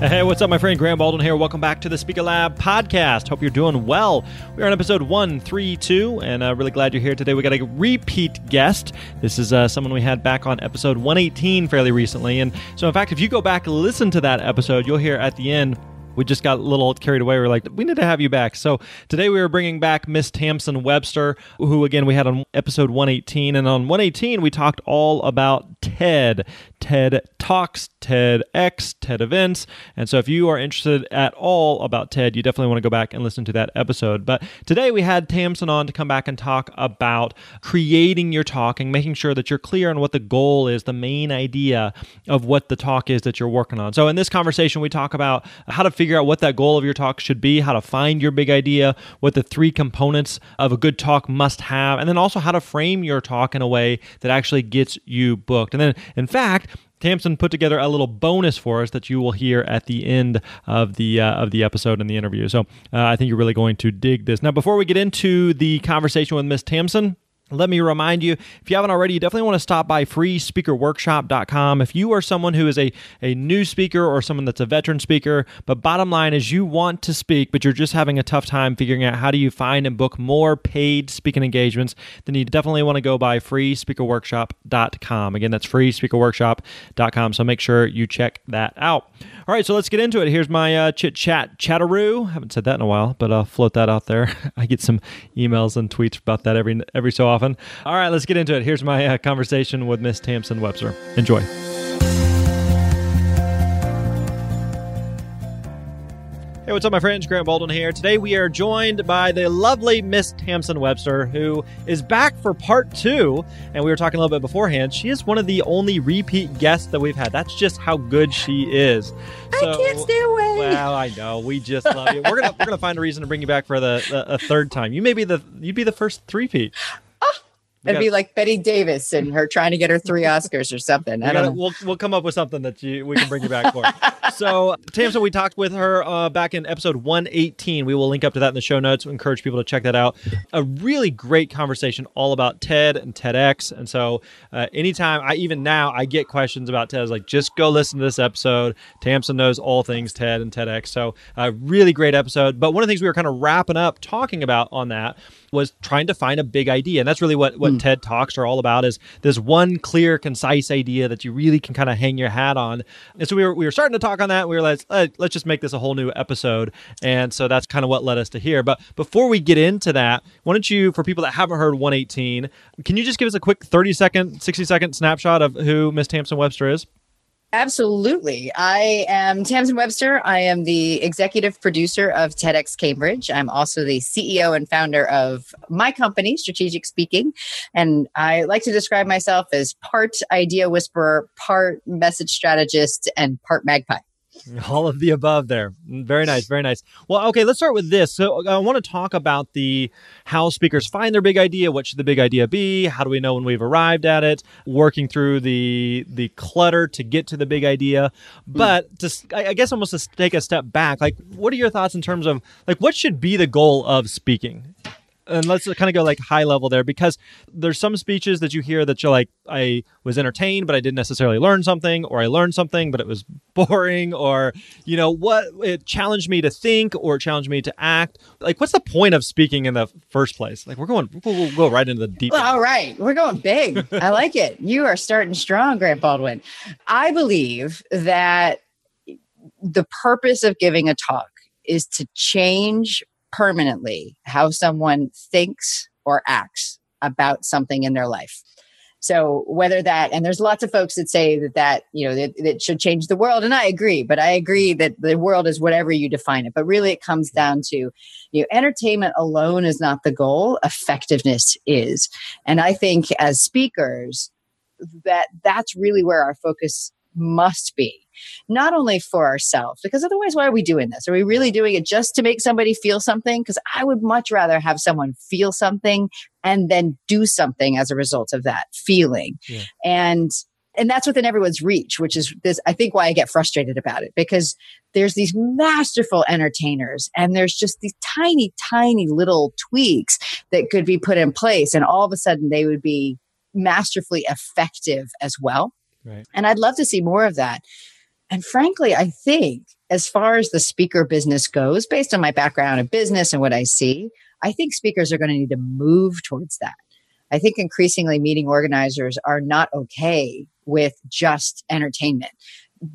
Hey, what's up, my friend Grant Baldwin here. Welcome back to the Speaker Lab podcast. Hope you're doing well. We're on episode 132, and uh, really glad you're here today. We got a repeat guest. This is uh, someone we had back on episode 118 fairly recently. And so, in fact, if you go back and listen to that episode, you'll hear at the end we just got a little carried away. We are like, we need to have you back. So today we were bringing back Miss Tamsen Webster, who again we had on episode 118. And on 118, we talked all about TED, TED Talks, TEDx, TED events. And so if you are interested at all about TED, you definitely want to go back and listen to that episode. But today we had Tamsen on to come back and talk about creating your talk and making sure that you're clear on what the goal is, the main idea of what the talk is that you're working on. So in this conversation, we talk about how to figure out what that goal of your talk should be, how to find your big idea, what the three components of a good talk must have, and then also how to frame your talk in a way that actually gets you booked. And then, in fact, Tamsen put together a little bonus for us that you will hear at the end of the uh, of the episode and the interview. So uh, I think you're really going to dig this. Now, before we get into the conversation with Miss Tamsen, let me remind you, if you haven't already, you definitely want to stop by freespeakerworkshop.com. If you are someone who is a, a new speaker or someone that's a veteran speaker, but bottom line is you want to speak, but you're just having a tough time figuring out how do you find and book more paid speaking engagements, then you definitely want to go by freespeakerworkshop.com. Again, that's freespeakerworkshop.com. So make sure you check that out. All right, so let's get into it. Here's my uh, chit chat chatteroo. Haven't said that in a while, but I'll float that out there. I get some emails and tweets about that every every so often. All right, let's get into it. Here's my uh, conversation with Miss Tamsen Webster. Enjoy. Hey, what's up, my friends? Grant Baldwin here. Today we are joined by the lovely Miss Tamsen Webster, who is back for part two. And we were talking a little bit beforehand. She is one of the only repeat guests that we've had. That's just how good she is. So, I can't stay away. Well, I know. We just love you. We're gonna we're gonna find a reason to bring you back for the, the a third time. You may be the you'd be the first three peat. It'd be like Bette Davis and her trying to get her three Oscars or something. I don't gotta, We'll, we'll come up with something that you, we can bring you back for. so, Tamsen, we talked with her uh, back in episode 118. We will link up to that in the show notes. We encourage people to check that out. A really great conversation all about TED and TEDx. And so, uh, anytime I even now I get questions about TED, I was like, just go listen to this episode. Tamsen knows all things TED and TEDx. So, a uh, really great episode. But one of the things we were kind of wrapping up talking about on that was trying to find a big idea. And that's really what, what mm. TED Talks are all about is this one clear, concise idea that you really can kind of hang your hat on. And so we were, we were starting to talk on that. we were like, let's just make this a whole new episode. And so that's kind of what led us to here. But before we get into that, why don't you, for people that haven't heard 118, can you just give us a quick 30 second, 60 second snapshot of who Miss Tamsen Webster is? Absolutely. I am Tamsen Webster. I am the executive producer of TEDx Cambridge. I'm also the CEO and founder of my company, Strategic Speaking. And I like to describe myself as part idea whisperer, part message strategist, and part magpie. All of the above there. Very nice, very nice. Well, okay, let's start with this. So I want to talk about the how speakers find their big idea. What should the big idea be? How do we know when we've arrived at it? Working through the the clutter to get to the big idea. Hmm. But to, I guess almost to take a step back, like what are your thoughts in terms of like what should be the goal of speaking? And let's kind of go like high level there because there's some speeches that you hear that you're like i was entertained but i didn't necessarily learn something or i learned something but it was boring or you know what it challenged me to think or challenged me to act. Like what's the point of speaking in the first place? Like we're going we'll, go right into the deep well, all right. We're going big. I like it. You are starting strong grant baldwin. I believe that the purpose of giving a talk is to change permanently how someone thinks or acts about something in their life. So whether that, and there's lots of folks that say that that, you know, that, that should change the world. And I agree, but I agree mm-hmm. that the world is whatever you define it. But really it comes down to, you know, entertainment alone is not the goal. Effectiveness is. And I think as speakers, that that's really where our focus must be not only for ourselves because otherwise why are we doing this are we really doing it just to make somebody feel something because i would much rather have someone feel something and then do something as a result of that feeling yeah. and and that's within everyone's reach which is this i think why i get frustrated about it because there's these masterful entertainers and there's just these tiny tiny little tweaks that could be put in place and all of a sudden they would be masterfully effective as well. Right. And I'd love to see more of that. And frankly, I think as far as the speaker business goes, based on my background in business and what I see, I think speakers are going to need to move towards that. I think increasingly meeting organizers are not okay with just entertainment,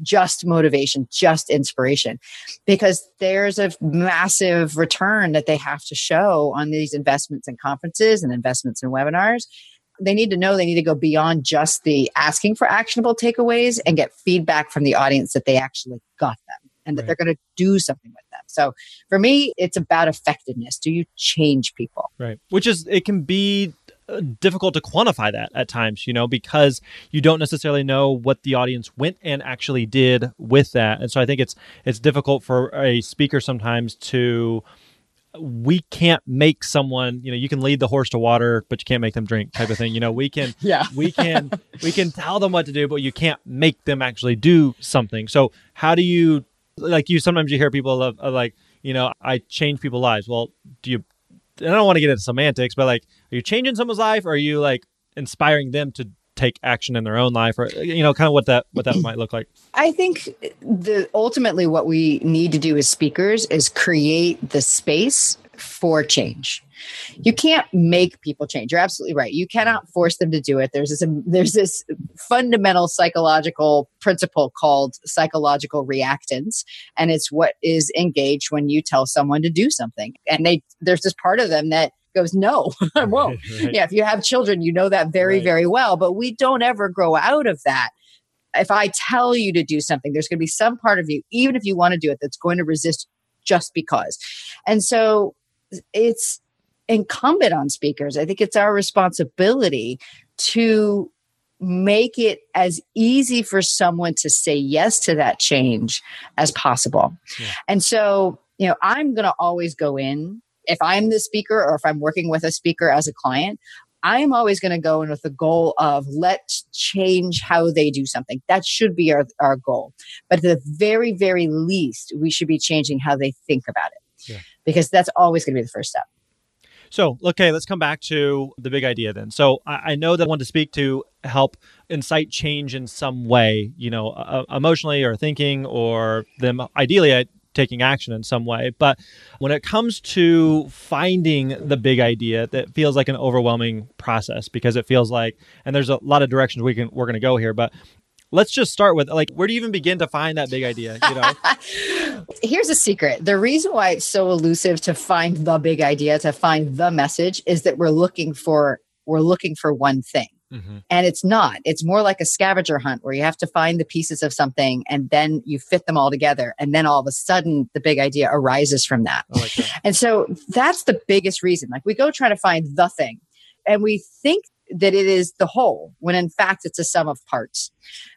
just motivation, just inspiration, because there's a massive return that they have to show on these investments in conferences and investments in webinars they need to know they need to go beyond just the asking for actionable takeaways and get feedback from the audience that they actually got them and that right. they're going to do something with them. So for me, it's about effectiveness. Do you change people? Right. Which is, it can be uh, difficult to quantify that at times, you know, because you don't necessarily know what the audience went and actually did with that. And so I think it's, it's difficult for a speaker sometimes to, we can't make someone you know you can lead the horse to water but you can't make them drink type of thing. You know we can yeah. we can we can tell them what to do but you can't make them actually do something. So how do you like you sometimes you hear people of, of like you know i change people's lives. Well do you i don't want to get into semantics but like are you changing someone's life? Or are you like inspiring them to take action in their own life or you know kind of what that what that might look like. I think the ultimately what we need to do as speakers is create the space for change. You can't make people change. You're absolutely right. You cannot force them to do it. There's this there's this fundamental psychological principle called psychological reactance and it's what is engaged when you tell someone to do something. And they there's this part of them that goes, no, I won't. Right. Yeah, if you have children, you know that very, right. very well. But we don't ever grow out of that. If I tell you to do something, there's going to be some part of you, even if you want to do it, that's going to resist just because. And so it's incumbent on speakers. I think it's our responsibility to make it as easy for someone to say yes to that change as possible. Yeah. And so, you know, I'm going to always go in if I'm the speaker or if I'm working with a speaker as a client, I'm always going to go in with the goal of let's change how they do something. That should be our, our goal. But at the very, very least, we should be changing how they think about it yeah. because that's always going to be the first step. So, okay, let's come back to the big idea then. So, I, I know that I want to speak to help incite change in some way, you know, uh, emotionally or thinking, or them ideally taking action in some way. But when it comes to finding the big idea, that feels like an overwhelming process because it feels like, and there's a lot of directions we can we're going to go here, but let's just start with like where do you even begin to find that big idea you know? Here's a secret. The reason why it's so elusive to find the big idea to find the message is that we're looking for we're looking for one thing Mm-hmm. And it's not. It's more like a scavenger hunt where you have to find the pieces of something and then you fit them all together. And then all of a sudden, the big idea arises from that. Like that. And so that's the biggest reason. Like we go try to find the thing and we think that it is the whole when in fact it's a sum of parts.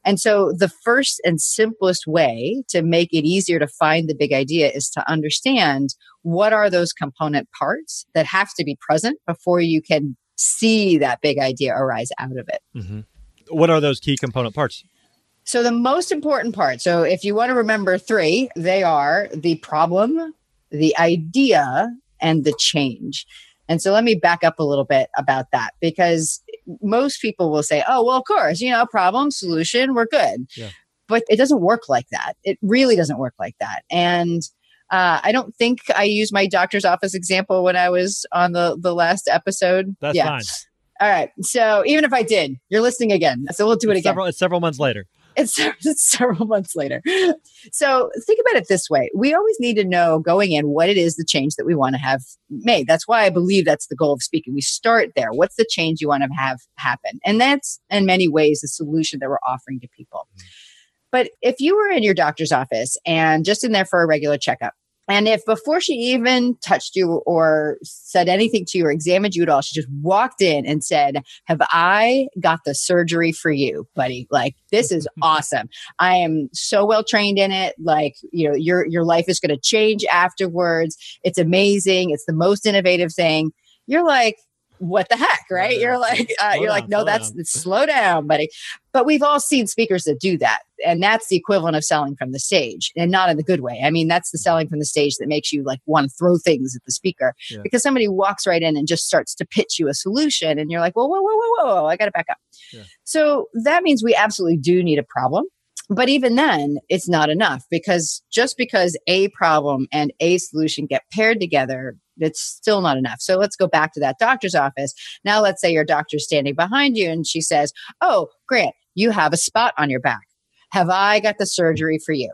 And so the first and simplest way to make it easier to find the big idea is to understand what are those component parts that have to be present before you can see that big idea arise out of it. Mm-hmm. What are those key component parts? So, the most important part, so if you want to remember three, they are the problem, the idea, and the change. And so, let me back up a little bit about that because most people will say, oh, well, of course, you know, problem, solution, we're good. Yeah. But it doesn't work like that. It really doesn't work like that. And uh, I don't think I used my doctor's office example when I was on the the last episode. That's yeah. fine. All right. So even if I did, you're listening again. So we'll do it it's again. Several, it's several months later. It's, it's several months later. So think about it this way. We always need to know going in what it is the change that we want to have made. That's why I believe that's the goal of speaking. We start there. What's the change you want to have happen? And that's in many ways the solution that we're offering to people. Mm-hmm. But if you were in your doctor's office and just in there for a regular checkup, and if before she even touched you or said anything to you or examined you at all, she just walked in and said, Have I got the surgery for you, buddy? Like, this is awesome. I am so well trained in it. Like, you know, your your life is going to change afterwards. It's amazing. It's the most innovative thing. You're like, what the heck, right? You're like, uh, you're like, no, that's slow down, buddy. But we've all seen speakers that do that, and that's the equivalent of selling from the stage, and not in the good way. I mean, that's the selling from the stage that makes you like want to throw things at the speaker yeah. because somebody walks right in and just starts to pitch you a solution, and you're like, whoa, whoa, whoa, whoa, whoa, I got to back up. Yeah. So that means we absolutely do need a problem. But even then, it's not enough because just because a problem and a solution get paired together it's still not enough. So let's go back to that doctor's office. Now, let's say your doctor's standing behind you and she says, Oh, Grant, you have a spot on your back. Have I got the surgery for you?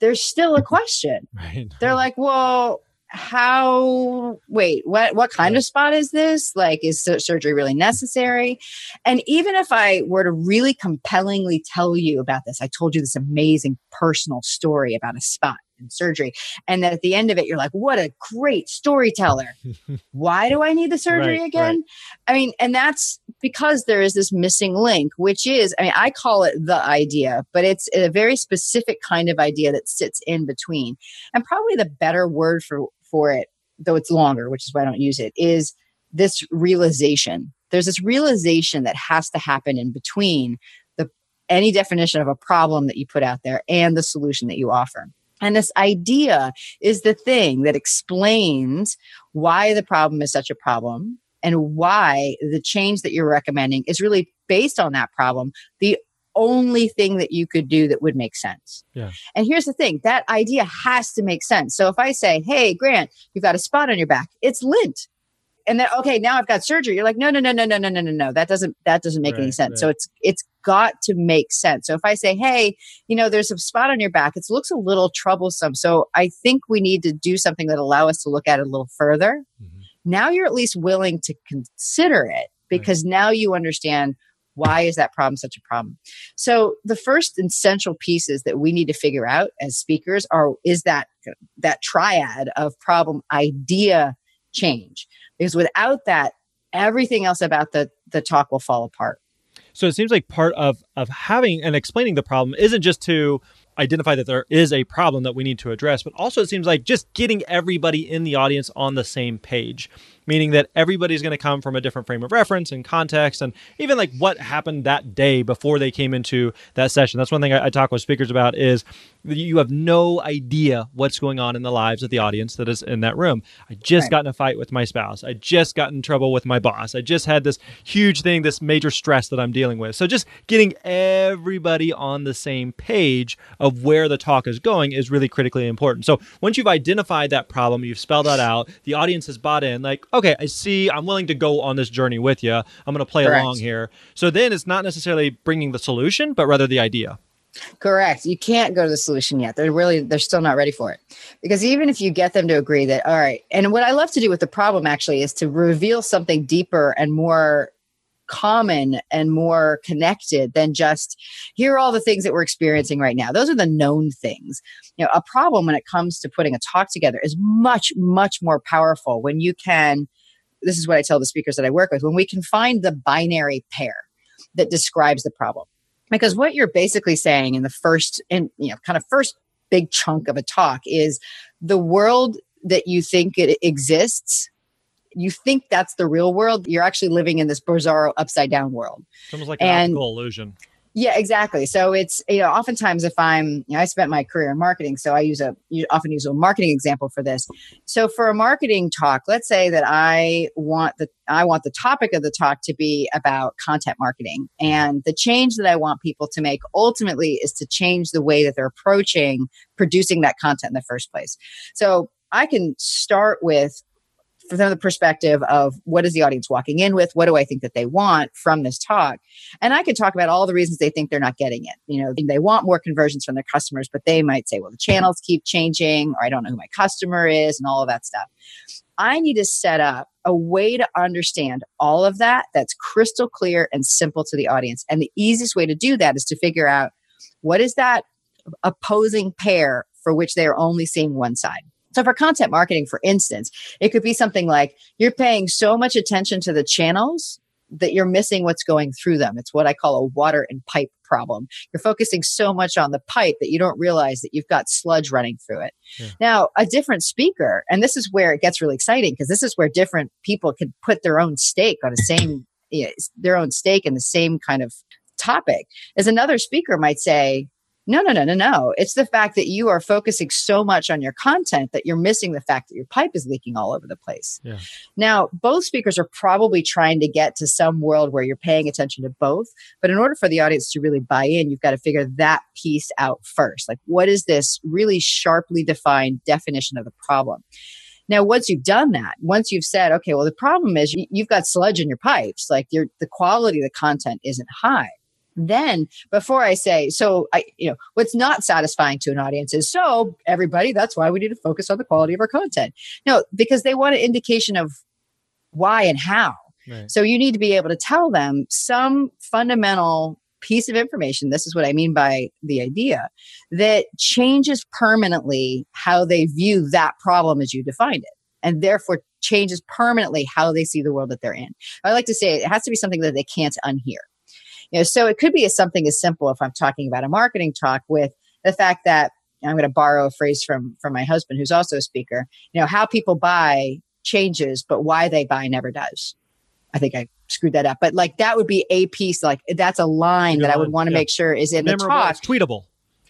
There's still a question. Right. They're like, Well, how wait what what kind of spot is this like is surgery really necessary and even if i were to really compellingly tell you about this i told you this amazing personal story about a spot in surgery. And then at the end of it, you're like, what a great storyteller. Why do I need the surgery right, again? Right. I mean, and that's because there is this missing link, which is, I mean, I call it the idea, but it's a very specific kind of idea that sits in between. And probably the better word for, for it, though it's longer, which is why I don't use it, is this realization. There's this realization that has to happen in between the any definition of a problem that you put out there and the solution that you offer. And this idea is the thing that explains why the problem is such a problem and why the change that you're recommending is really based on that problem. The only thing that you could do that would make sense. Yeah. And here's the thing that idea has to make sense. So if I say, hey, Grant, you've got a spot on your back, it's lint and then okay now i've got surgery you're like no no no no no no no no no that doesn't that doesn't make right, any sense right. so it's it's got to make sense so if i say hey you know there's a spot on your back it looks a little troublesome so i think we need to do something that allow us to look at it a little further mm-hmm. Now you're at least willing to consider it mm-hmm. because right. now you understand why is that problem such a problem. So the first essential pieces that we need to figure out as speakers are is that that triad of problem idea change. Because without that everything else about the the talk will fall apart. So it seems like part of of having and explaining the problem isn't just to identify that there is a problem that we need to address but also it seems like just getting everybody in the audience on the same page meaning that everybody's going to come from a different frame of reference and context and even like what happened that day before they came into that session. That's one thing i, I talk with speakers about is you have no idea what's going on in the lives of the audience that is in that room. I just right. got in a fight with my spouse. I just got in trouble with my boss. I just had this huge thing this major stress that i'm dealing with. So just getting everybody on the same page of where the talk is going is really critically important. So once you've identified that problem you've spelled that out the audience has bought in like okay, I see, I'm willing to go on this journey with you. I'm going to play Correct. along here. So then it's not necessarily bringing the solution, but rather the idea. Correct. You can't go to the solution yet. They're really, they're still not ready for it. Because even if you get them to agree that, all right, and what I love to do with the problem actually is to reveal something deeper and more common and more connected than just here are all the things that we're experiencing right now. Those are the known things. You know, a problem when it comes to putting a talk together is much, much more powerful when you can. This is what I tell the speakers that I work with when we can find the binary pair that describes the problem. Because what you're basically saying in the first, in you know, kind of first big chunk of a talk is the world that you think it exists you think that's the real world. You're actually living in this bizarre upside down world. It's almost like an and, optical illusion. Yeah, exactly. So it's you know, oftentimes if I'm, you know, I spent my career in marketing, so I use a you often use a marketing example for this. So for a marketing talk, let's say that I want the I want the topic of the talk to be about content marketing, and the change that I want people to make ultimately is to change the way that they're approaching producing that content in the first place. So I can start with from the perspective of what is the audience walking in with? What do I think that they want from this talk? And I could talk about all the reasons they think they're not getting it. You know, they want more conversions from their customers, but they might say, well, the channels keep changing, or I don't know who my customer is, and all of that stuff. I need to set up a way to understand all of that that's crystal clear and simple to the audience. And the easiest way to do that is to figure out what is that opposing pair for which they are only seeing one side. So for content marketing, for instance, it could be something like you're paying so much attention to the channels that you're missing what's going through them. It's what I call a water and pipe problem. You're focusing so much on the pipe that you don't realize that you've got sludge running through it. Yeah. Now, a different speaker, and this is where it gets really exciting because this is where different people can put their own stake on the same, you know, their own stake in the same kind of topic. As another speaker might say, no, no, no, no, no. It's the fact that you are focusing so much on your content that you're missing the fact that your pipe is leaking all over the place. Yeah. Now, both speakers are probably trying to get to some world where you're paying attention to both. But in order for the audience to really buy in, you've got to figure that piece out first. Like, what is this really sharply defined definition of the problem? Now, once you've done that, once you've said, okay, well, the problem is you've got sludge in your pipes, like your the quality of the content isn't high then before I say, so I, you know, what's not satisfying to an audience is so everybody, that's why we need to focus on the quality of our content. No, because they want an indication of why and how. Right. So you need to be able to tell them some fundamental piece of information. This is what I mean by the idea that changes permanently how they view that problem as you defined it. And therefore changes permanently how they see the world that they're in. I like to say it has to be something that they can't unhear. You know, so it could be something as simple if I'm talking about a marketing talk with the fact that I'm going to borrow a phrase from from my husband who's also a speaker. You know, how people buy changes, but why they buy never does. I think I screwed that up, but like that would be a piece. Like that's a line that I would want to yeah. make sure is in Memorable, the talk. It's tweetable.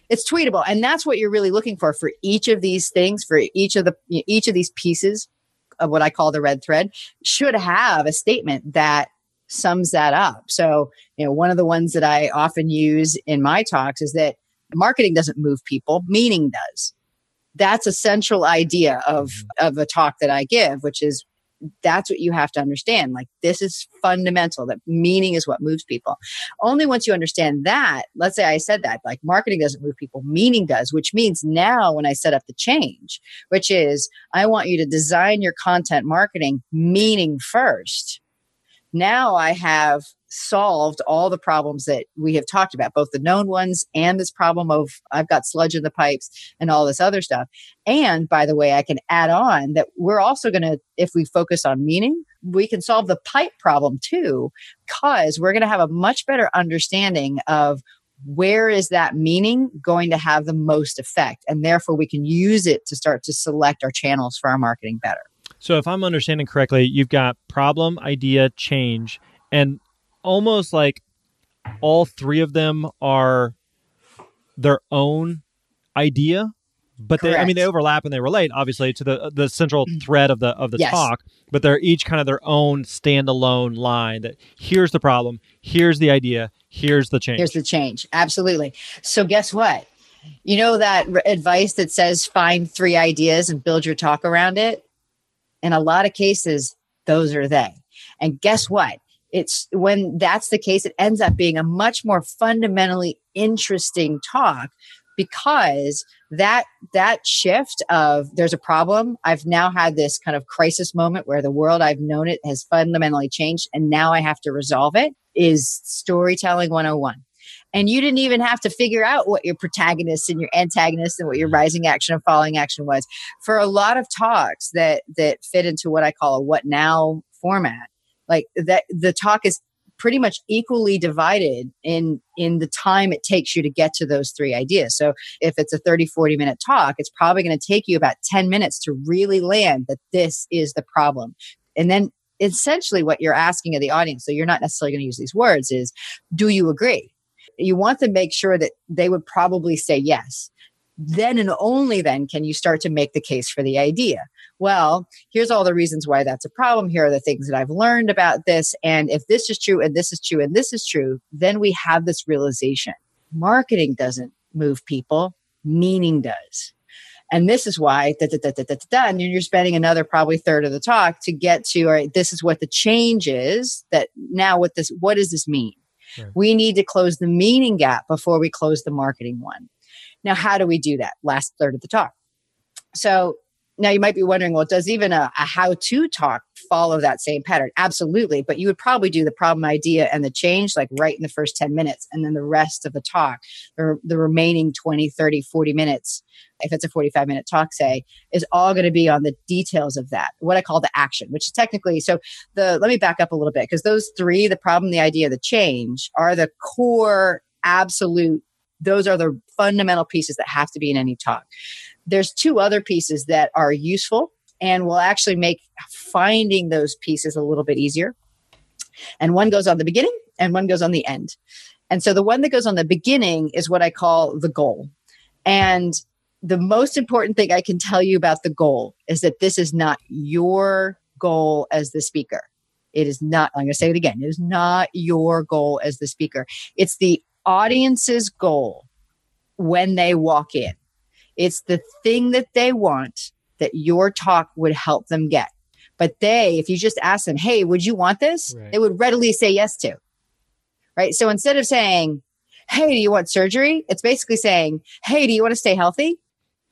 It's tweetable, and that's what you're really looking for for each of these things. For each of the each of these pieces of what I call the red thread should have a statement that sums that up. So, you know, one of the ones that I often use in my talks is that marketing doesn't move people, meaning does. That's a central idea of mm-hmm. of a talk that I give, which is that's what you have to understand. Like this is fundamental that meaning is what moves people. Only once you understand that, let's say I said that, like marketing doesn't move people, meaning does, which means now when I set up the change, which is I want you to design your content marketing meaning first now I have solved all the problems that we have talked about, both the known ones and this problem of I've got sludge in the pipes and all this other stuff. And by the way, I can add on that we're also going to, if we focus on meaning, we can solve the pipe problem too, because we're going to have a much better understanding of where is that meaning going to have the most effect. And therefore, we can use it to start to select our channels for our marketing better. So if I'm understanding correctly, you've got problem, idea, change, and almost like all three of them are their own idea but Correct. they i mean they overlap and they relate obviously to the the central mm. thread of the of the yes. talk but they're each kind of their own standalone line that here's the problem here's the idea here's the change here's the change absolutely so guess what you know that advice that says find three ideas and build your talk around it in a lot of cases, those are they. And guess what? It's when that's the case, it ends up being a much more fundamentally interesting talk because that that shift of there's a problem i've now had this kind of crisis moment where the world i've known it has fundamentally changed and now i have to resolve it is storytelling 101 and you didn't even have to figure out what your protagonist and your antagonist and what your mm-hmm. rising action and falling action was. For a lot of talks that that fit into what i call a what now format like that the talk is pretty much equally divided in in the time it takes you to get to those three ideas. So if it's a 30 40 minute talk it's probably going to take you about 10 minutes to really land that this is the problem. And then essentially what you're asking of the audience so you're not necessarily going to use these words is do you agree you want to make sure that they would probably say yes. Then and only then can you start to make the case for the idea. Well, here's all the reasons why that's a problem. Here are the things that I've learned about this. And if this is true and this is true and this is true, then we have this realization. Marketing doesn't move people, meaning does. And this is why, da, da, da, da, da, da, and you're spending another probably third of the talk to get to, all right, this is what the change is that now what this, what does this mean? Right. We need to close the meaning gap before we close the marketing one. Now, how do we do that? Last third of the talk. So now you might be wondering, well, does even a, a how to talk follow that same pattern? Absolutely. But you would probably do the problem idea and the change like right in the first 10 minutes. And then the rest of the talk, or the remaining 20, 30, 40 minutes, if it's a 45 minute talk, say, is all going to be on the details of that, what I call the action, which is technically so the let me back up a little bit because those three, the problem, the idea, the change, are the core absolute those are the fundamental pieces that have to be in any talk. There's two other pieces that are useful and will actually make finding those pieces a little bit easier. And one goes on the beginning and one goes on the end. And so the one that goes on the beginning is what I call the goal. And the most important thing I can tell you about the goal is that this is not your goal as the speaker. It is not, I'm going to say it again, it is not your goal as the speaker. It's the audience's goal when they walk in. It's the thing that they want that your talk would help them get. But they, if you just ask them, hey, would you want this? Right. They would readily say yes to. Right. So instead of saying, hey, do you want surgery? It's basically saying, hey, do you want to stay healthy?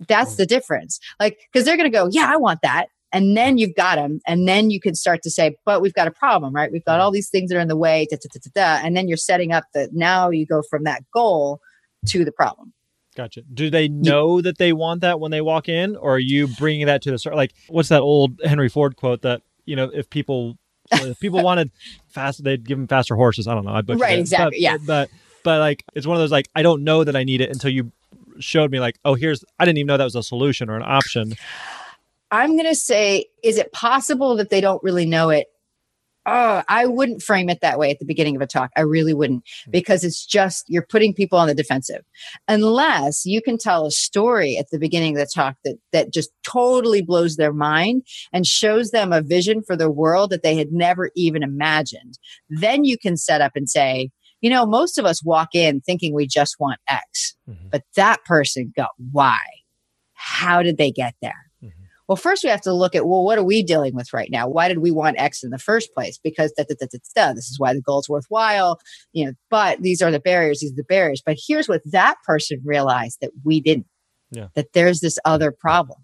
That's hmm. the difference. Like, because they're going to go, yeah, I want that. And then you've got them. And then you can start to say, but we've got a problem, right? We've got all these things that are in the way. Da, da, da, and then you're setting up that now you go from that goal to the problem. Gotcha. Do they know that they want that when they walk in, or are you bringing that to the start? Like, what's that old Henry Ford quote that you know, if people if people wanted fast, they'd give them faster horses. I don't know. I right, it. exactly. But, yeah. But but like, it's one of those like I don't know that I need it until you showed me like, oh, here's I didn't even know that was a solution or an option. I'm going to say, is it possible that they don't really know it oh, I wouldn't frame it that way at the beginning of a talk. I really wouldn't hmm. because it's just you're putting people on the defensive. Unless you can tell a story at the beginning of the talk that that just totally blows their mind and shows them a vision for the world that they had never even imagined. Then you can set up and say, you know, most of us walk in thinking we just want X, mm-hmm. but that person got Y. How did they get there? Well, first we have to look at well, what are we dealing with right now? Why did we want X in the first place? Because da, da, da, da, da, this is why the goal is worthwhile. You know, but these are the barriers. These are the barriers. But here's what that person realized that we didn't. Yeah. That there's this other problem.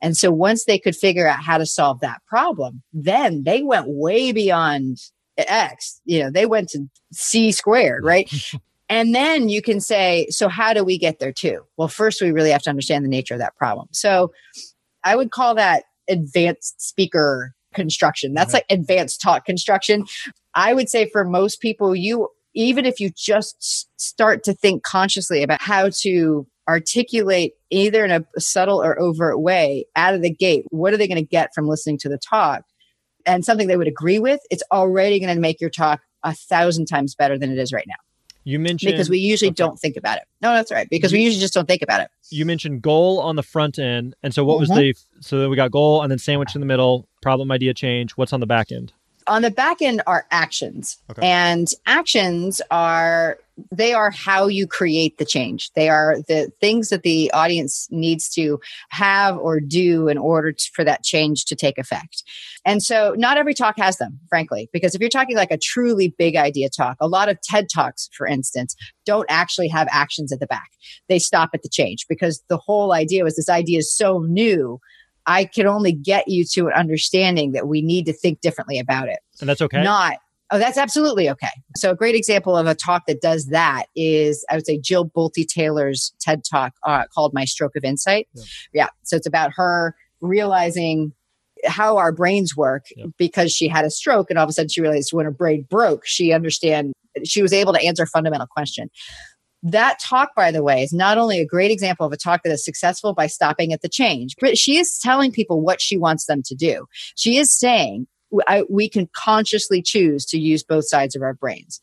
And so once they could figure out how to solve that problem, then they went way beyond X. You know, they went to C squared, right? And then you can say, so how do we get there too? Well, first, we really have to understand the nature of that problem. So I would call that advanced speaker construction. That's uh-huh. like advanced talk construction. I would say for most people, you, even if you just start to think consciously about how to articulate either in a subtle or overt way out of the gate, what are they going to get from listening to the talk? And something they would agree with, it's already going to make your talk a thousand times better than it is right now. You mentioned because we usually okay. don't think about it. No, that's right. Because we usually just don't think about it. You mentioned goal on the front end, and so what mm-hmm. was the? So then we got goal, and then sandwich in the middle. Problem, idea, change. What's on the back end? On the back end are actions, okay. and actions are they are how you create the change. They are the things that the audience needs to have or do in order to, for that change to take effect. And so not every talk has them, frankly, because if you're talking like a truly big idea talk, a lot of TED Talks, for instance, don't actually have actions at the back. They stop at the change because the whole idea was this idea is so new I can only get you to an understanding that we need to think differently about it. And that's okay. Not Oh, that's absolutely okay. So, a great example of a talk that does that is, I would say, Jill Bolte Taylor's TED talk uh, called My Stroke of Insight. Yeah. yeah. So, it's about her realizing how our brains work yeah. because she had a stroke and all of a sudden she realized when her brain broke, she understand she was able to answer a fundamental question. That talk, by the way, is not only a great example of a talk that is successful by stopping at the change, but she is telling people what she wants them to do. She is saying, I, we can consciously choose to use both sides of our brains.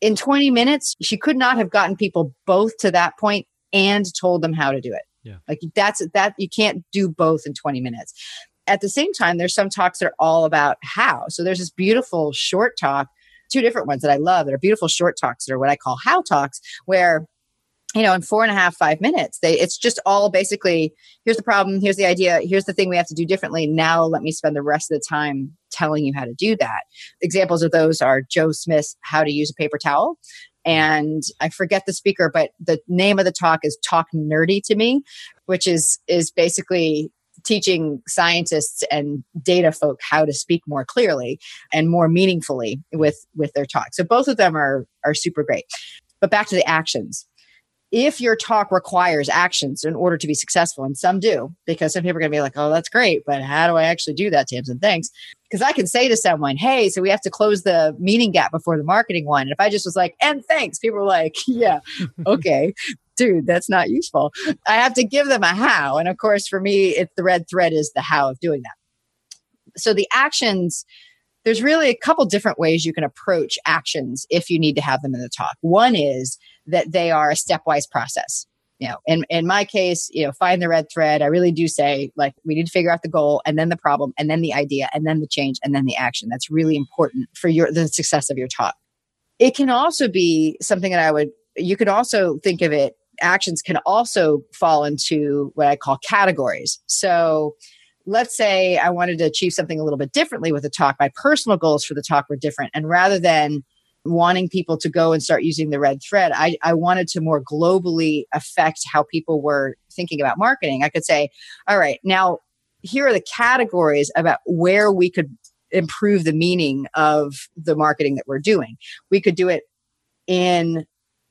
In 20 minutes, she could not have gotten people both to that point and told them how to do it. Yeah. Like that's that you can't do both in 20 minutes. At the same time, there's some talks that are all about how. So there's this beautiful short talk, two different ones that I love that are beautiful short talks that are what I call how talks, where you know, in four and a half, five minutes. They it's just all basically here's the problem, here's the idea, here's the thing we have to do differently. Now let me spend the rest of the time telling you how to do that. Examples of those are Joe Smith's How to Use a Paper Towel. And I forget the speaker, but the name of the talk is Talk Nerdy to Me, which is is basically teaching scientists and data folk how to speak more clearly and more meaningfully with with their talk. So both of them are are super great. But back to the actions if your talk requires actions in order to be successful, and some do, because some people are going to be like, oh, that's great, but how do I actually do that, Tamsen? Thanks. Because I can say to someone, hey, so we have to close the meaning gap before the marketing one. And if I just was like, and thanks, people are like, yeah, okay. Dude, that's not useful. I have to give them a how. And of course, for me, it's the red thread is the how of doing that. So the actions there's really a couple different ways you can approach actions if you need to have them in the talk. One is that they are a stepwise process. You know, in, in my case, you know, find the red thread. I really do say like we need to figure out the goal and then the problem and then the idea and then the change and then the action. That's really important for your the success of your talk. It can also be something that I would you could also think of it actions can also fall into what I call categories. So let's say I wanted to achieve something a little bit differently with the talk. My personal goals for the talk were different. And rather than wanting people to go and start using the red thread, I, I wanted to more globally affect how people were thinking about marketing. I could say, all right, now here are the categories about where we could improve the meaning of the marketing that we're doing. We could do it in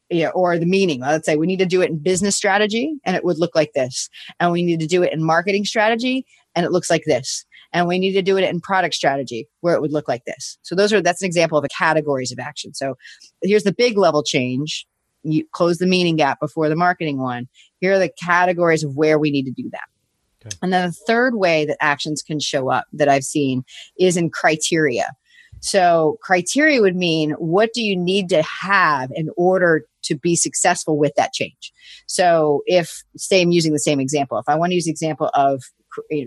you know, or the meaning. Let's say we need to do it in business strategy and it would look like this. And we need to do it in marketing strategy and it looks like this. And we need to do it in product strategy where it would look like this. So those are that's an example of the categories of action. So here's the big level change. You close the meaning gap before the marketing one. Here are the categories of where we need to do that. Okay. And then the third way that actions can show up that I've seen is in criteria. So criteria would mean what do you need to have in order to be successful with that change? So if say I'm using the same example, if I want to use the example of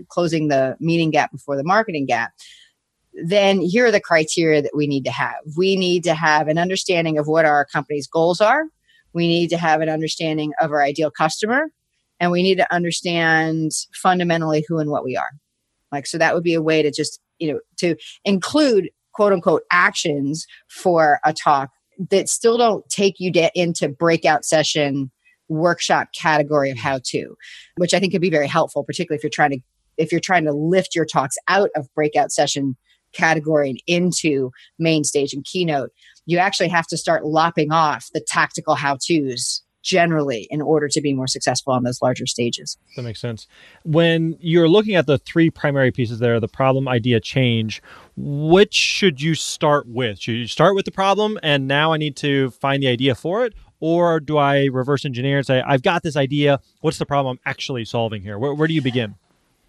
closing the meaning gap before the marketing gap then here are the criteria that we need to have. We need to have an understanding of what our company's goals are. We need to have an understanding of our ideal customer and we need to understand fundamentally who and what we are. Like so that would be a way to just you know to include quote unquote actions for a talk that still don't take you into breakout session workshop category of mm-hmm. how to, which I think could be very helpful, particularly if you're trying to if you're trying to lift your talks out of breakout session category and into main stage and keynote. You actually have to start lopping off the tactical how to's generally in order to be more successful on those larger stages. That makes sense. When you're looking at the three primary pieces there, the problem, idea, change, which should you start with? Should you start with the problem and now I need to find the idea for it? Or do I reverse engineer and say, I've got this idea. What's the problem I'm actually solving here? Where, where do you begin?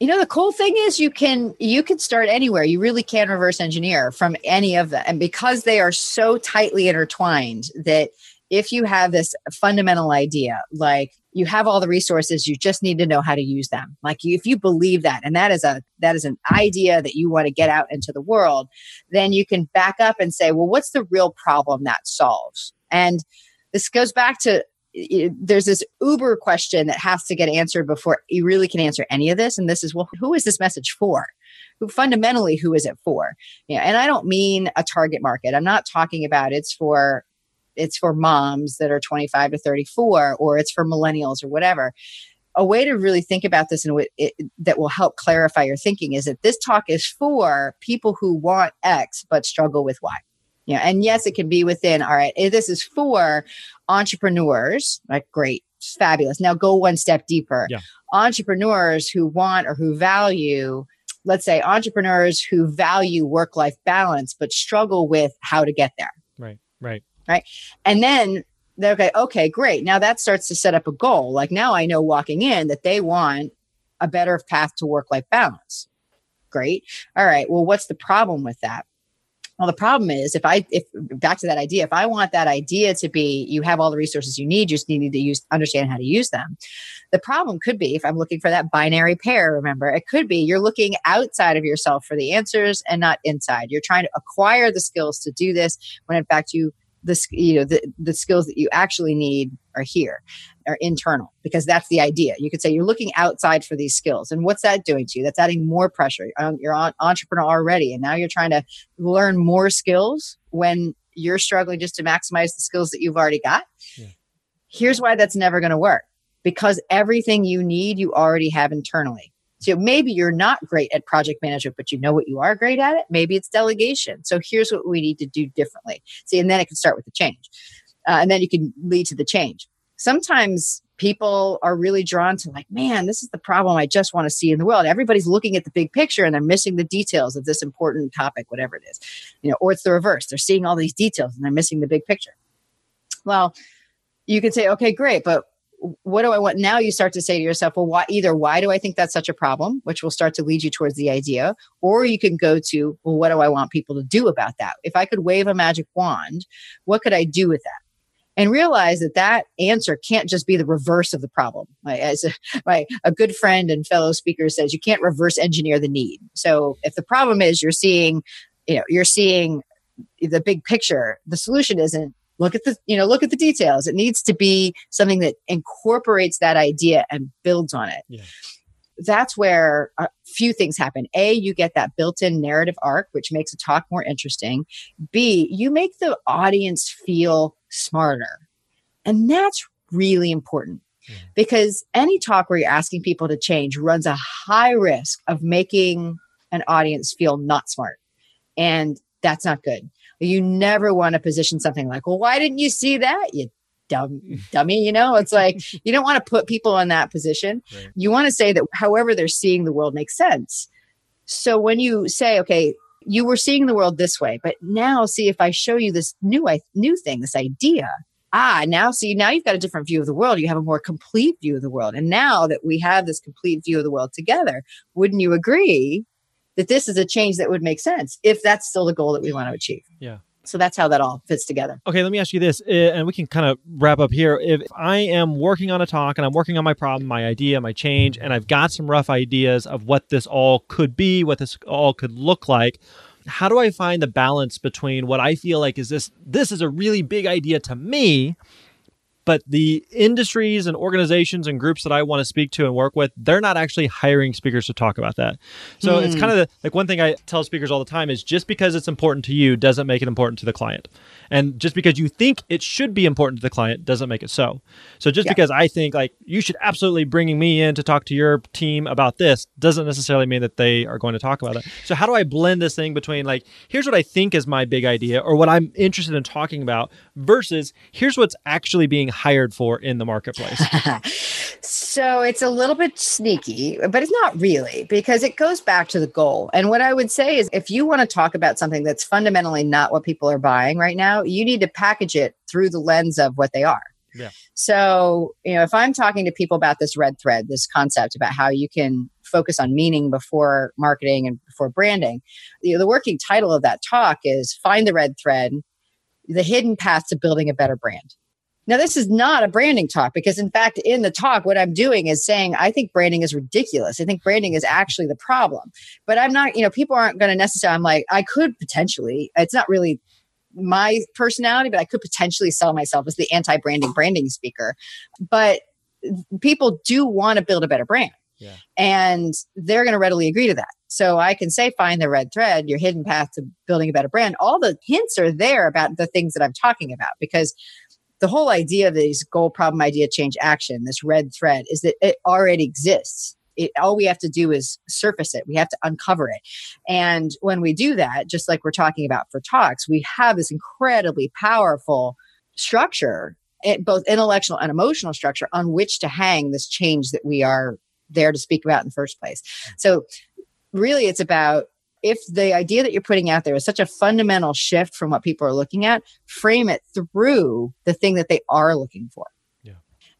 You know, the cool thing is you can you can start anywhere. You really can reverse engineer from any of them. And because they are so tightly intertwined that if you have this fundamental idea, like you have all the resources, you just need to know how to use them. Like if you believe that, and that is a that is an idea that you want to get out into the world, then you can back up and say, well, what's the real problem that solves? And this goes back to there's this uber question that has to get answered before you really can answer any of this and this is well who is this message for who fundamentally who is it for yeah and i don't mean a target market i'm not talking about it's for it's for moms that are 25 to 34 or it's for millennials or whatever a way to really think about this and that will help clarify your thinking is that this talk is for people who want x but struggle with y you know, and yes, it can be within, all right, this is for entrepreneurs, like great, fabulous. Now go one step deeper. Yeah. Entrepreneurs who want or who value, let's say entrepreneurs who value work life balance, but struggle with how to get there. Right, right. Right. And then they're okay, okay, great. Now that starts to set up a goal. Like now I know walking in that they want a better path to work life balance. Great. All right. Well, what's the problem with that? Well, the problem is if I, if back to that idea, if I want that idea to be, you have all the resources you need, you just need to use, understand how to use them. The problem could be if I'm looking for that binary pair, remember, it could be you're looking outside of yourself for the answers and not inside. You're trying to acquire the skills to do this when in fact you the you know the, the skills that you actually need are here are internal because that's the idea. You could say you're looking outside for these skills and what's that doing to you? That's adding more pressure. You're an entrepreneur already and now you're trying to learn more skills when you're struggling just to maximize the skills that you've already got. Yeah. here's why that's never going to work. Because everything you need you already have internally so maybe you're not great at project management, but you know what you are great at it. Maybe it's delegation. So here's what we need to do differently. See, and then it can start with the change. Uh, and then you can lead to the change. Sometimes people are really drawn to like, man, this is the problem I just want to see in the world. Everybody's looking at the big picture and they're missing the details of this important topic, whatever it is. You know, or it's the reverse. They're seeing all these details and they're missing the big picture. Well, you could say, okay, great, but what do I want? Now you start to say to yourself, well, why either why do I think that's such a problem, which will start to lead you towards the idea, or you can go to, well, what do I want people to do about that? If I could wave a magic wand, what could I do with that? And realize that that answer can't just be the reverse of the problem. As a, my, a good friend and fellow speaker says, you can't reverse engineer the need. So if the problem is you're seeing, you know, you're seeing the big picture, the solution isn't look at the you know look at the details. It needs to be something that incorporates that idea and builds on it. Yeah. that's where a few things happen. A you get that built-in narrative arc which makes a talk more interesting. B you make the audience feel smarter. And that's really important yeah. because any talk where you're asking people to change runs a high risk of making an audience feel not smart. And that's not good you never want to position something like, well, why didn't you see that? You dumb dummy, you know? It's like you don't want to put people in that position. Right. You want to say that however they're seeing the world makes sense. So when you say, okay, you were seeing the world this way, but now see if I show you this new new thing, this idea. Ah, now see, now you've got a different view of the world. You have a more complete view of the world. And now that we have this complete view of the world together, wouldn't you agree that this is a change that would make sense if that's still the goal that we want to achieve. Yeah. So that's how that all fits together. Okay, let me ask you this, uh, and we can kind of wrap up here. If I am working on a talk and I'm working on my problem, my idea, my change, and I've got some rough ideas of what this all could be, what this all could look like, how do I find the balance between what I feel like is this this is a really big idea to me but the industries and organizations and groups that I want to speak to and work with, they're not actually hiring speakers to talk about that. So mm. it's hmm. kind of the, like one thing I tell speakers all the time is just because it's important to you doesn't make it important to the client. And just because you think it should be important to the client doesn't make it so. So just yeah. because I think like you should absolutely bringing me in to talk to your team about this doesn't necessarily mean that they are going to talk about it. So how do I blend this thing between like here's what I think is my big idea or what I'm interested in talking about versus here's what's actually being hired for in the marketplace? so it's a little bit sneaky, but it's not really because it goes back to the goal. And what I would say is if you want to talk about something that's fundamentally not what people are buying right now, you need to package it through the lens of what they are. Yeah. So, you know, if I'm talking to people about this red thread, this concept about how you can focus on meaning before marketing and before branding, the working title of that talk is Find the Red Thread, the hidden path to building a better brand. Now, this is not a branding talk because, in fact, in the talk, what I'm doing is saying I think branding is ridiculous. I think branding is actually the problem. But I'm not, you know, people aren't going to necessarily, I'm like, I could potentially, it's not really my personality, but I could potentially sell myself as the anti branding branding speaker. But people do want to build a better brand. Yeah. And they're going to readily agree to that. So I can say, find the red thread, your hidden path to building a better brand. All the hints are there about the things that I'm talking about because the whole idea of these goal, problem, idea, change, action, this red thread is that it already exists. It, all we have to do is surface it. We have to uncover it. And when we do that, just like we're talking about for talks, we have this incredibly powerful structure, eh, both intellectual and emotional structure, on which to hang this change that we are there to speak about in the first place. So, really, it's about if the idea that you're putting out there is such a fundamental shift from what people are looking at, frame it through the thing that they are looking for. Yeah.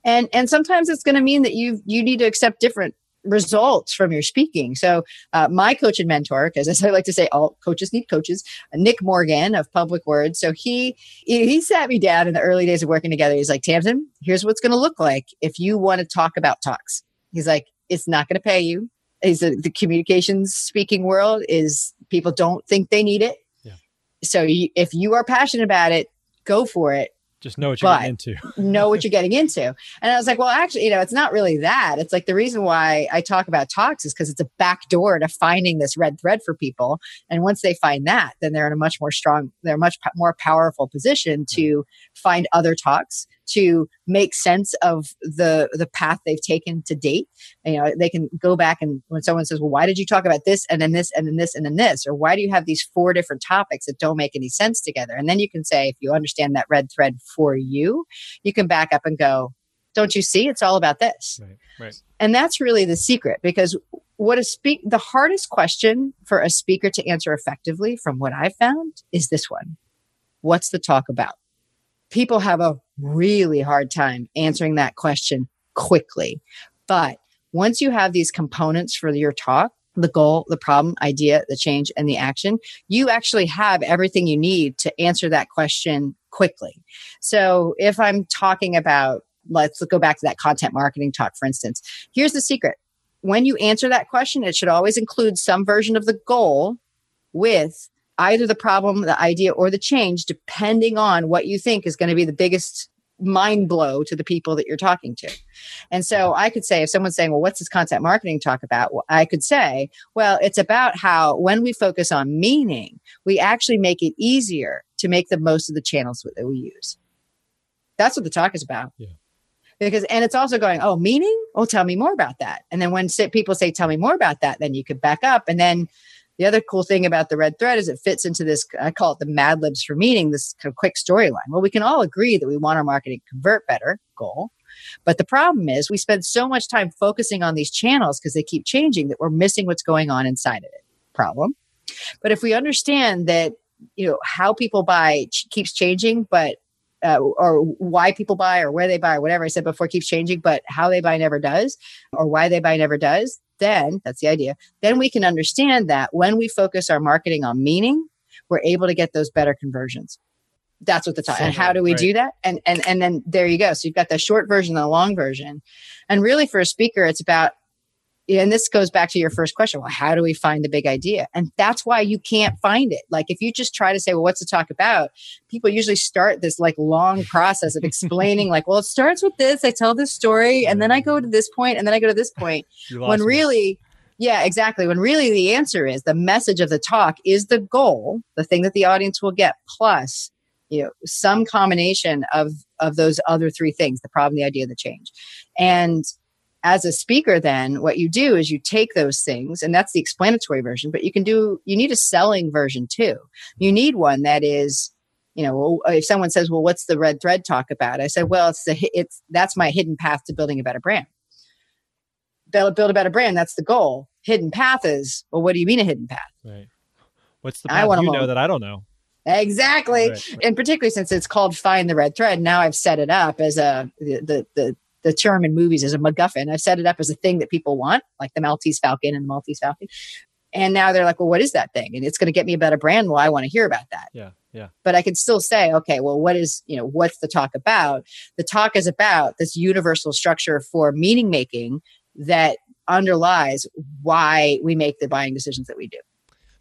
And and sometimes it's going to mean that you you need to accept different results from your speaking. So uh, my coach and mentor, because as I like to say, all coaches need coaches, Nick Morgan of Public Words. So he he sat me down in the early days of working together. He's like, Tamsen, here's what's going to look like if you want to talk about talks. He's like, it's not going to pay you is the, the communications speaking world is people don't think they need it. Yeah. So you, if you are passionate about it, go for it just know what you're getting into. know what you're getting into. And I was like, well, actually, you know, it's not really that. It's like the reason why I talk about talks is because it's a back door to finding this red thread for people. And once they find that, then they're in a much more strong, they're much more powerful position to mm. find other talks to make sense of the the path they've taken to date. You know, they can go back and when someone says, "Well, why did you talk about this and then this and then this and then this?" or "Why do you have these four different topics that don't make any sense together?" And then you can say, if you understand that red thread for you, you can back up and go, "Don't you see? It's all about this." Right. Right. And that's really the secret because what a speak the hardest question for a speaker to answer effectively from what I've found is this one. What's the talk about? People have a really hard time answering that question quickly. But once you have these components for your talk, the goal, the problem, idea, the change, and the action, you actually have everything you need to answer that question quickly. So if I'm talking about, let's go back to that content marketing talk, for instance, here's the secret. When you answer that question, it should always include some version of the goal with either the problem, the idea, or the change, depending on what you think is going to be the biggest mind blow to the people that you're talking to. And so I could say, if someone's saying, well, what's this content marketing talk about? Well, I could say, well, it's about how when we focus on meaning, we actually make it easier to make the most of the channels that we use. That's what the talk is about. Yeah. Because, and it's also going, oh, meaning? Oh, tell me more about that. And then when people say, tell me more about that, then you could back up and then the other cool thing about the red thread is it fits into this, I call it the Mad Libs for meaning, this kind of quick storyline. Well, we can all agree that we want our marketing convert better goal. But the problem is we spend so much time focusing on these channels because they keep changing that we're missing what's going on inside of it. Problem. But if we understand that, you know, how people buy ch- keeps changing, but uh, or why people buy or where they buy or whatever I said before keeps changing, but how they buy never does, or why they buy never does, then that's the idea. Then we can understand that when we focus our marketing on meaning, we're able to get those better conversions. That's what the time. And how do we right. do that? And and and then there you go. So you've got the short version and the long version. And really for a speaker, it's about and this goes back to your first question well how do we find the big idea? And that's why you can't find it. Like if you just try to say well what's to talk about? People usually start this like long process of explaining like well it starts with this i tell this story and then i go to this point and then i go to this point. When really yeah exactly. When really the answer is the message of the talk is the goal the thing that the audience will get plus you know some combination of of those other three things the problem the idea the change. And as a speaker then what you do is you take those things and that's the explanatory version but you can do you need a selling version too. You need one that is you know if someone says well what's the red thread talk about? I said well it's the it's that's my hidden path to building a better brand. Build, build a better brand that's the goal. Hidden path is well what do you mean a hidden path? Right. What's the path I you know that i don't know? Exactly. Right. and particularly since it's called find the red thread now i've set it up as a the, the, the the term in movies is a MacGuffin. I've set it up as a thing that people want, like the Maltese Falcon and the Maltese Falcon. And now they're like, well, what is that thing? And it's going to get me a better brand. Well, I want to hear about that. Yeah. Yeah. But I can still say, okay, well, what is, you know, what's the talk about? The talk is about this universal structure for meaning making that underlies why we make the buying decisions that we do.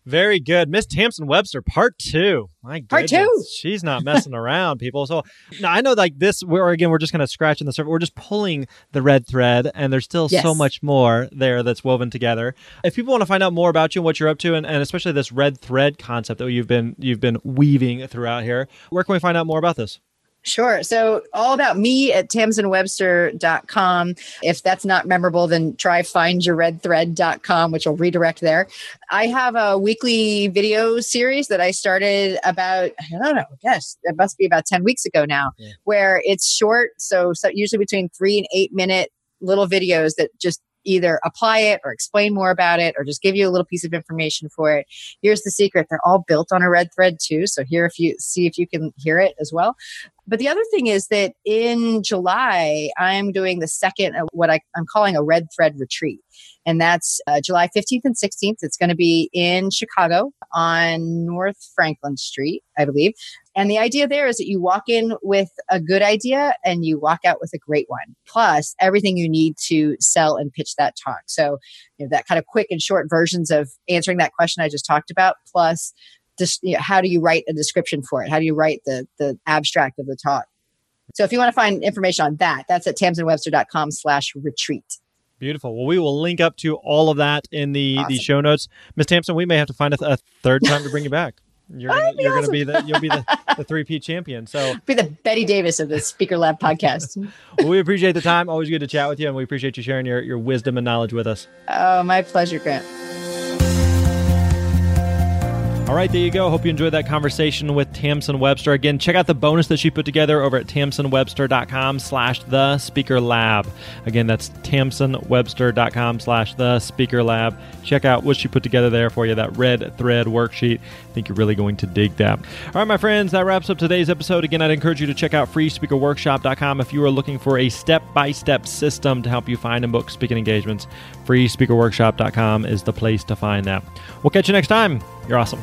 Very good. Miss Tamsen Webster, part two. My goodness. Part two. She's not messing around, people. So now I know like this, we're again, we're just kind of scratching the surface. We're just pulling the red thread, and there's still yes. so much more there that's woven together. If people want to find out more about you and what you're up to, and, and especially this red thread concept that you've been you've been weaving throughout here, where can we find out more about this? Sure. So all about me at tamsenwebster.com. If that's not memorable, then try findyourredthread.com, which will redirect there. I have a weekly video series that I started about, I don't know, yes, it must be about 10 weeks ago now, yeah. where it's short. So, so usually between three and eight minute little videos that just either apply it or explain more about it or just give you a little piece of information for it. Here's the secret. They're all built on a red thread too. So here if you see if you can hear it as well. But the other thing is that in July, I'm doing the second of what I, am calling a red thread retreat. And that's uh, July 15th and 16th. It's going to be in Chicago on North Franklin Street, I believe. And the idea there is that you walk in with a good idea and you walk out with a great one, plus everything you need to sell and pitch that talk. So, you know, that kind of quick and short versions of answering that question I just talked about, plus dis- you know, how do you write a description for it? How do you write the the abstract of the talk? So if you want to find information on that, that's at tamsenwebster.com slash retreat. Beautiful. Well, we will link up to all of that in the, awesome. the show notes. Miss Tamsen, we may have to find a, a third time to bring you back. You're gonna, you're awesome. gonna be the you'll be the, the three P champion. So be the Bette Davis of the Speaker Lab podcast. well, we appreciate the time. Always good to chat with you, and we appreciate you sharing your, your wisdom and knowledge with us. Oh, my pleasure, Grant. All right, there you go. Hope you enjoyed that conversation with Tamsen Webster. Again, check out the bonus that she put together over at tamsenwebster.com slash the speaker lab. Again, that's tamsenwebster.com slash the speaker lab. Check out what she put together there for you, that red thread worksheet. I think you're really going to dig that. All right, my friends, that wraps up today's episode. Again, I'd encourage you to check out freespeakerworkshop.com if you are looking for a step-by-step system to help you find and book speaking engagements. Freespeakerworkshop.com is the place to find that. We'll catch you next time. You're awesome.